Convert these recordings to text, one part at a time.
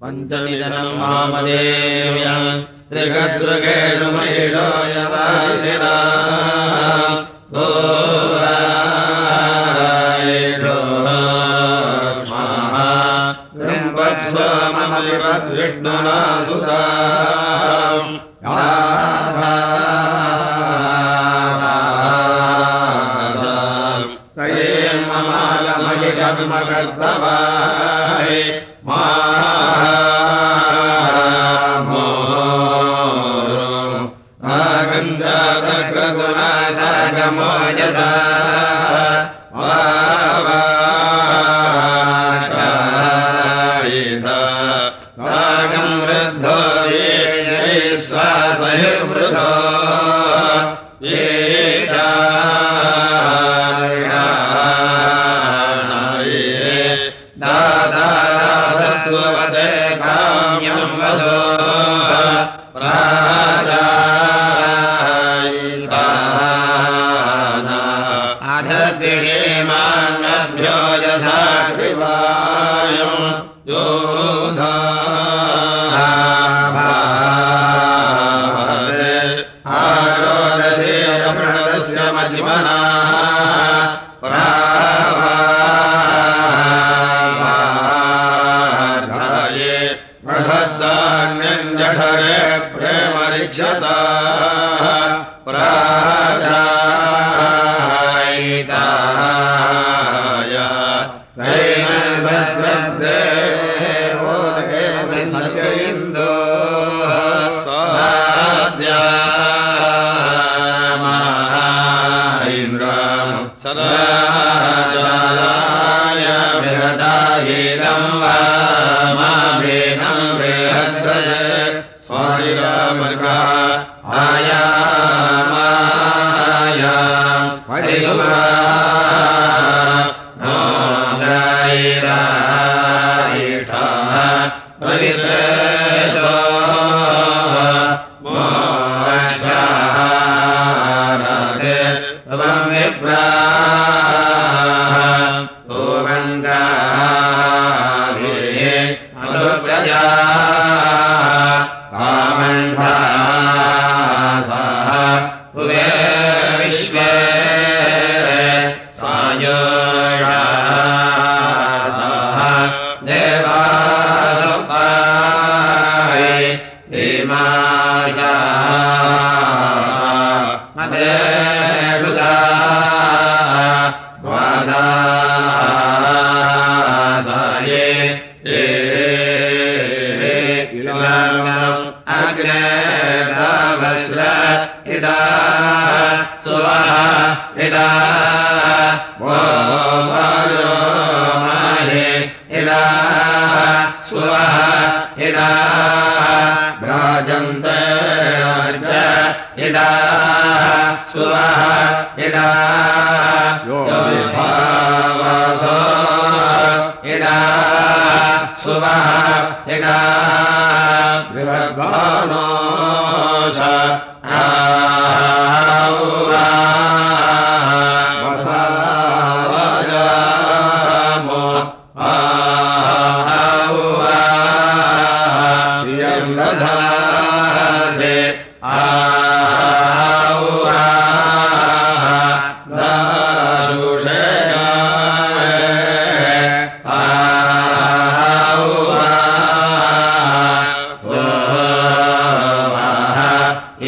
पञ्चमिदनम् वामदेव्यम् त्रिगदृगेषु महिषो यवाशिरा विष्णुना सुता मगर्तवाय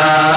Buddha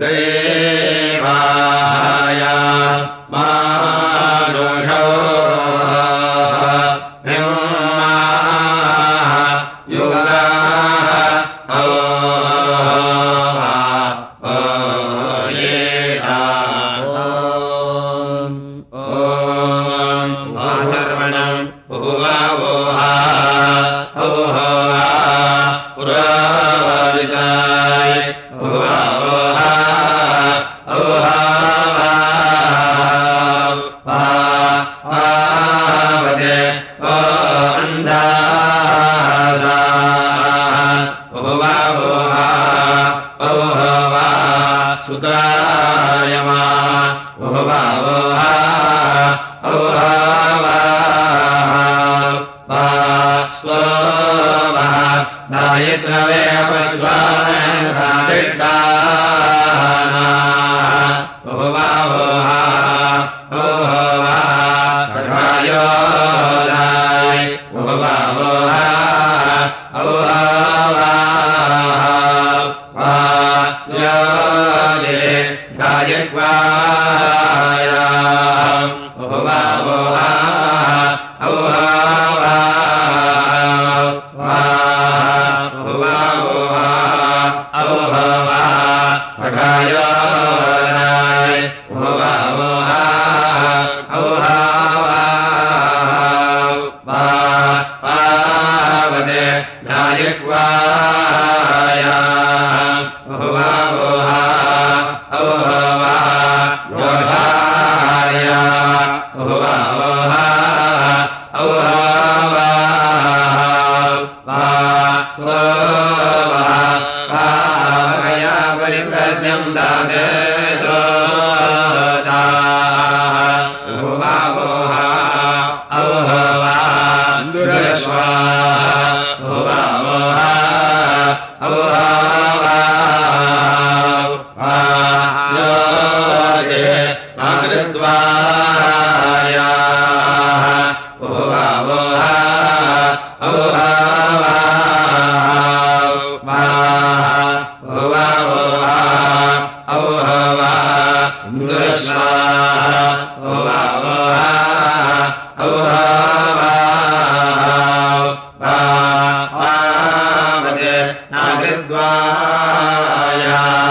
देवाय वर्णाय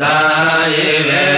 ये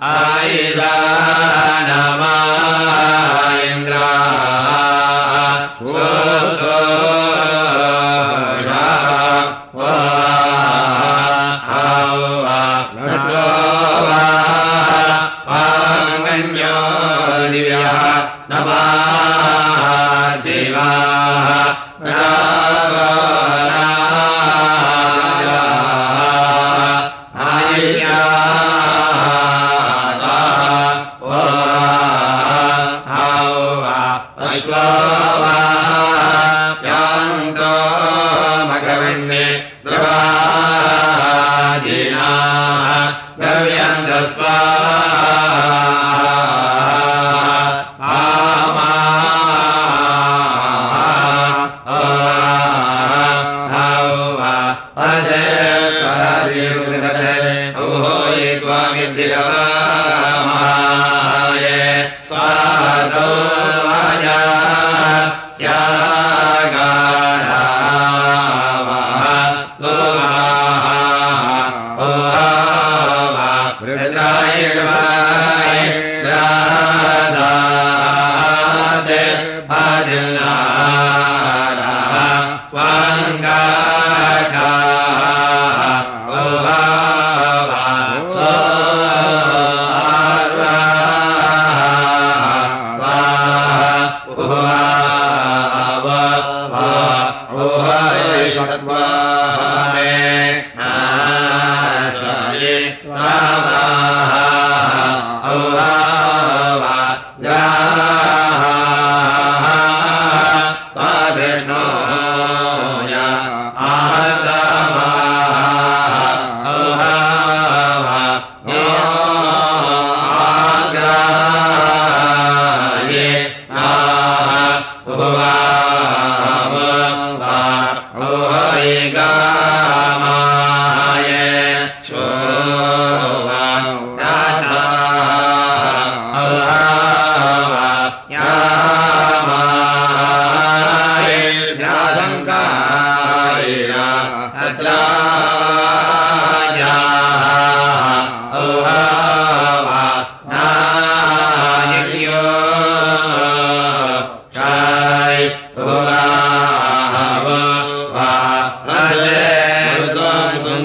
ah. या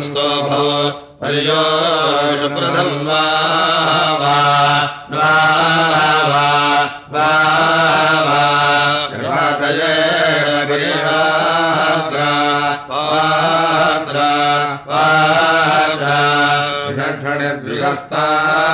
स्तोभो भो हर्योषुप्रथम् द्वाहा द्वाहा वा गृहात्रा वाता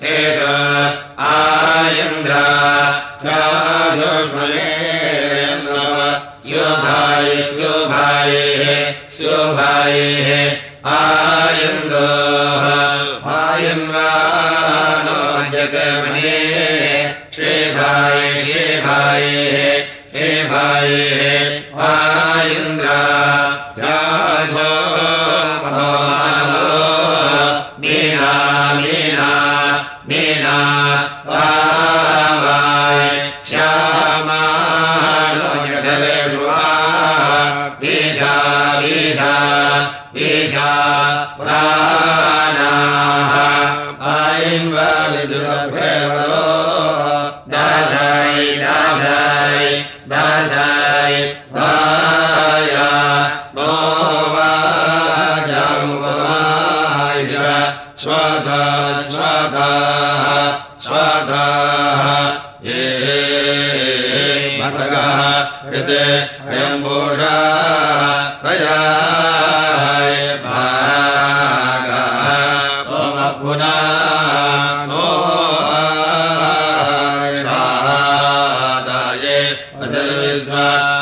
शेषो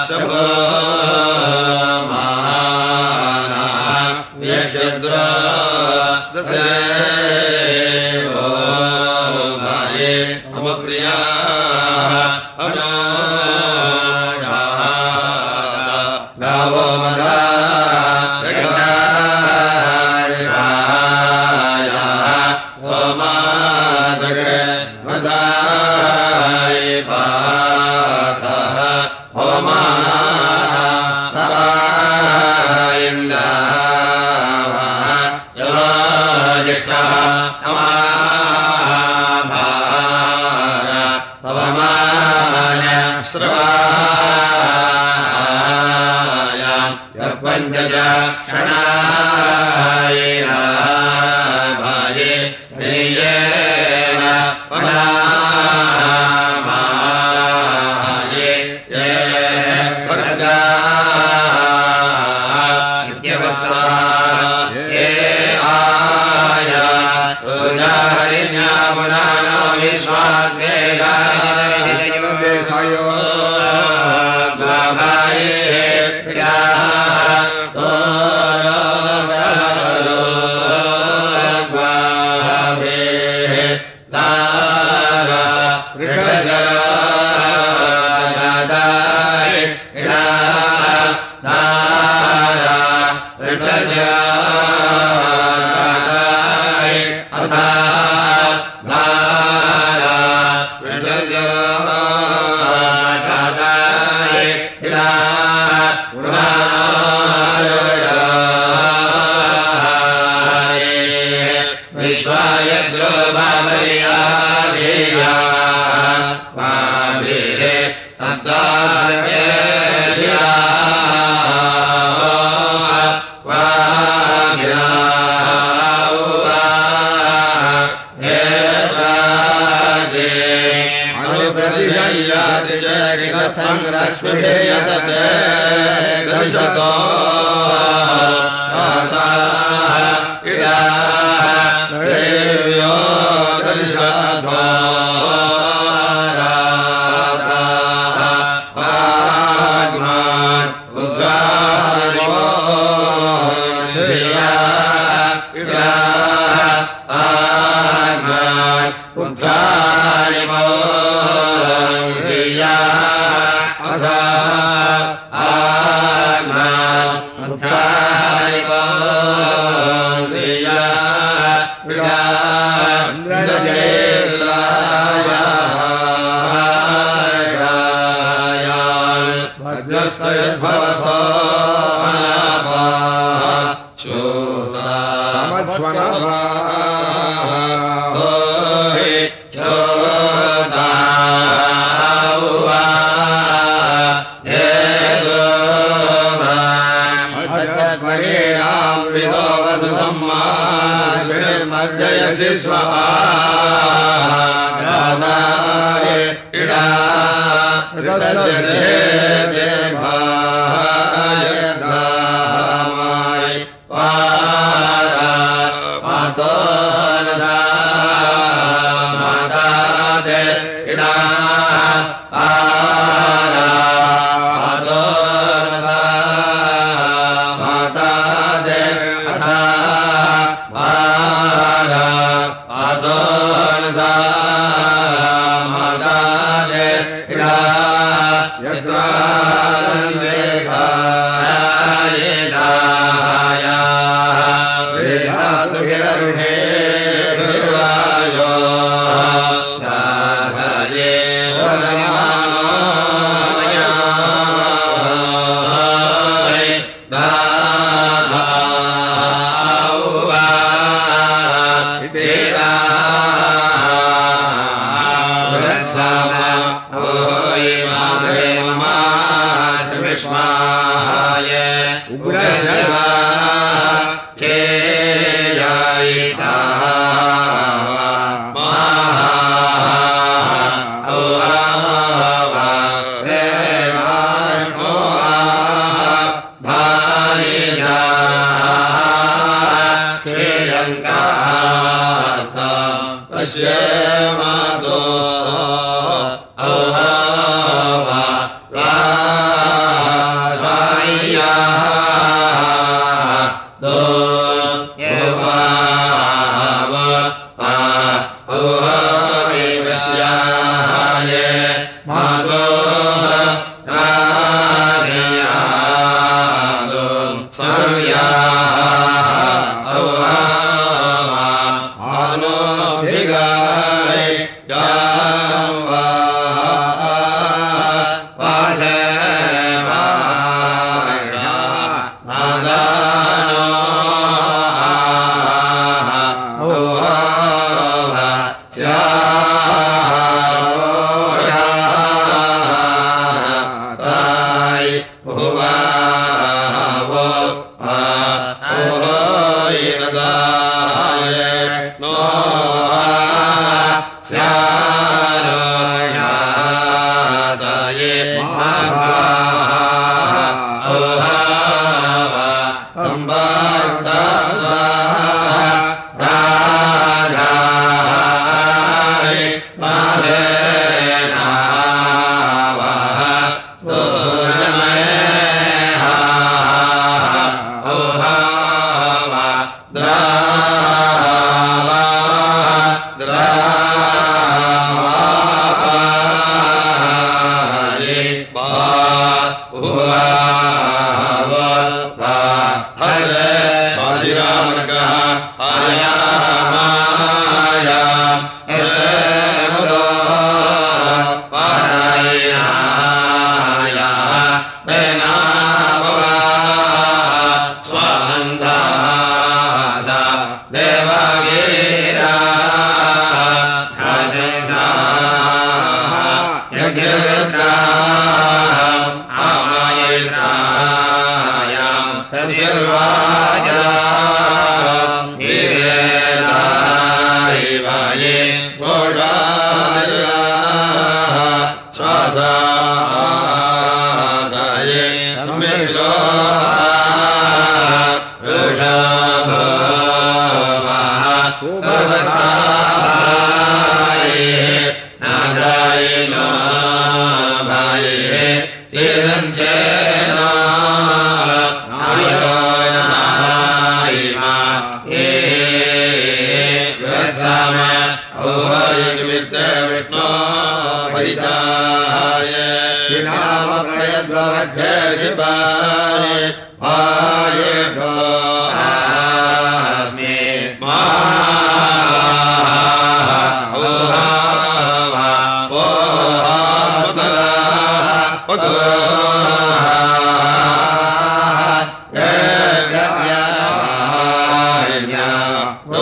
शभो यक्षद्र भुवा and भागमे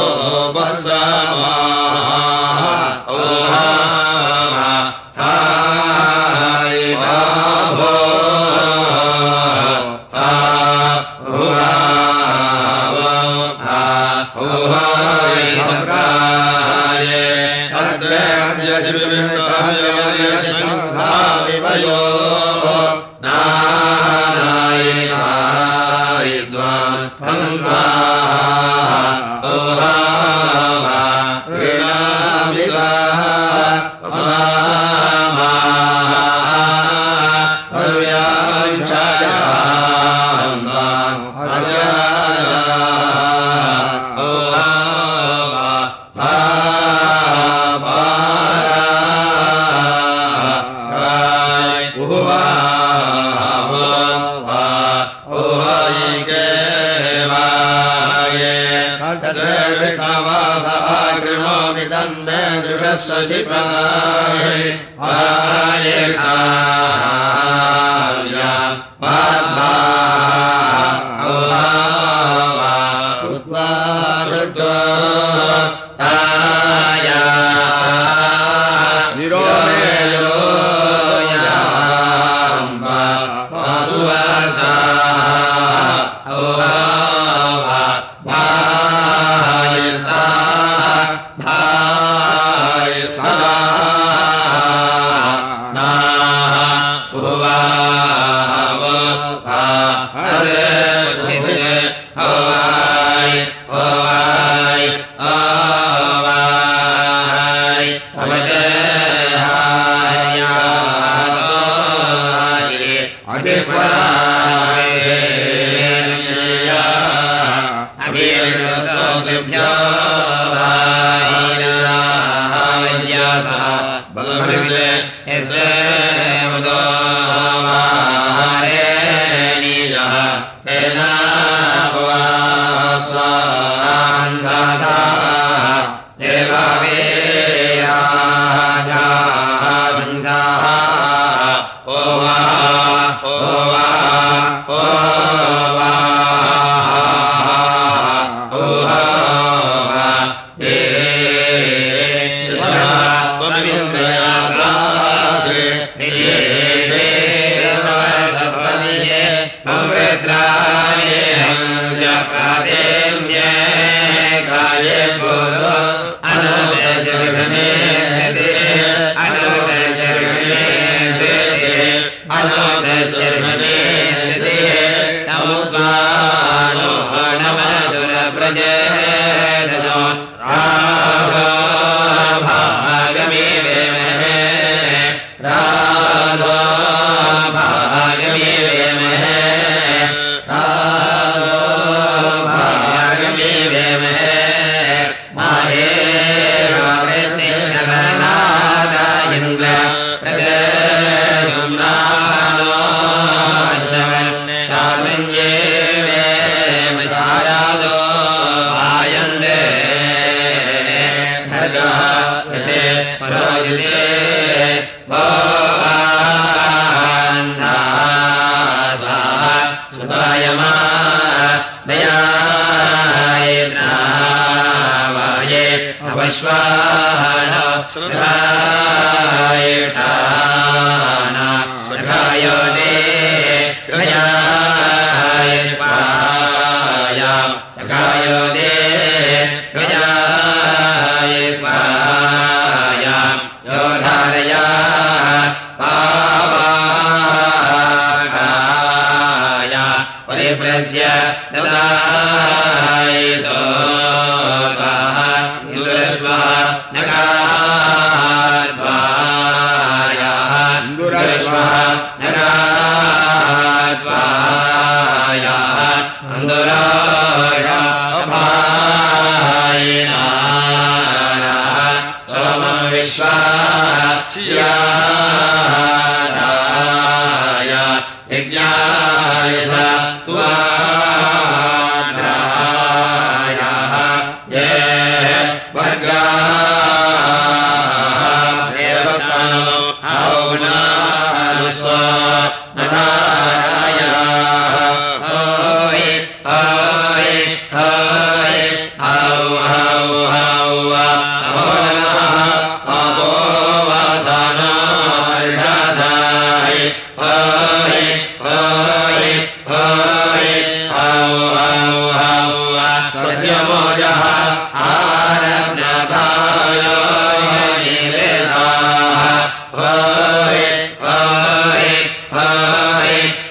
शशि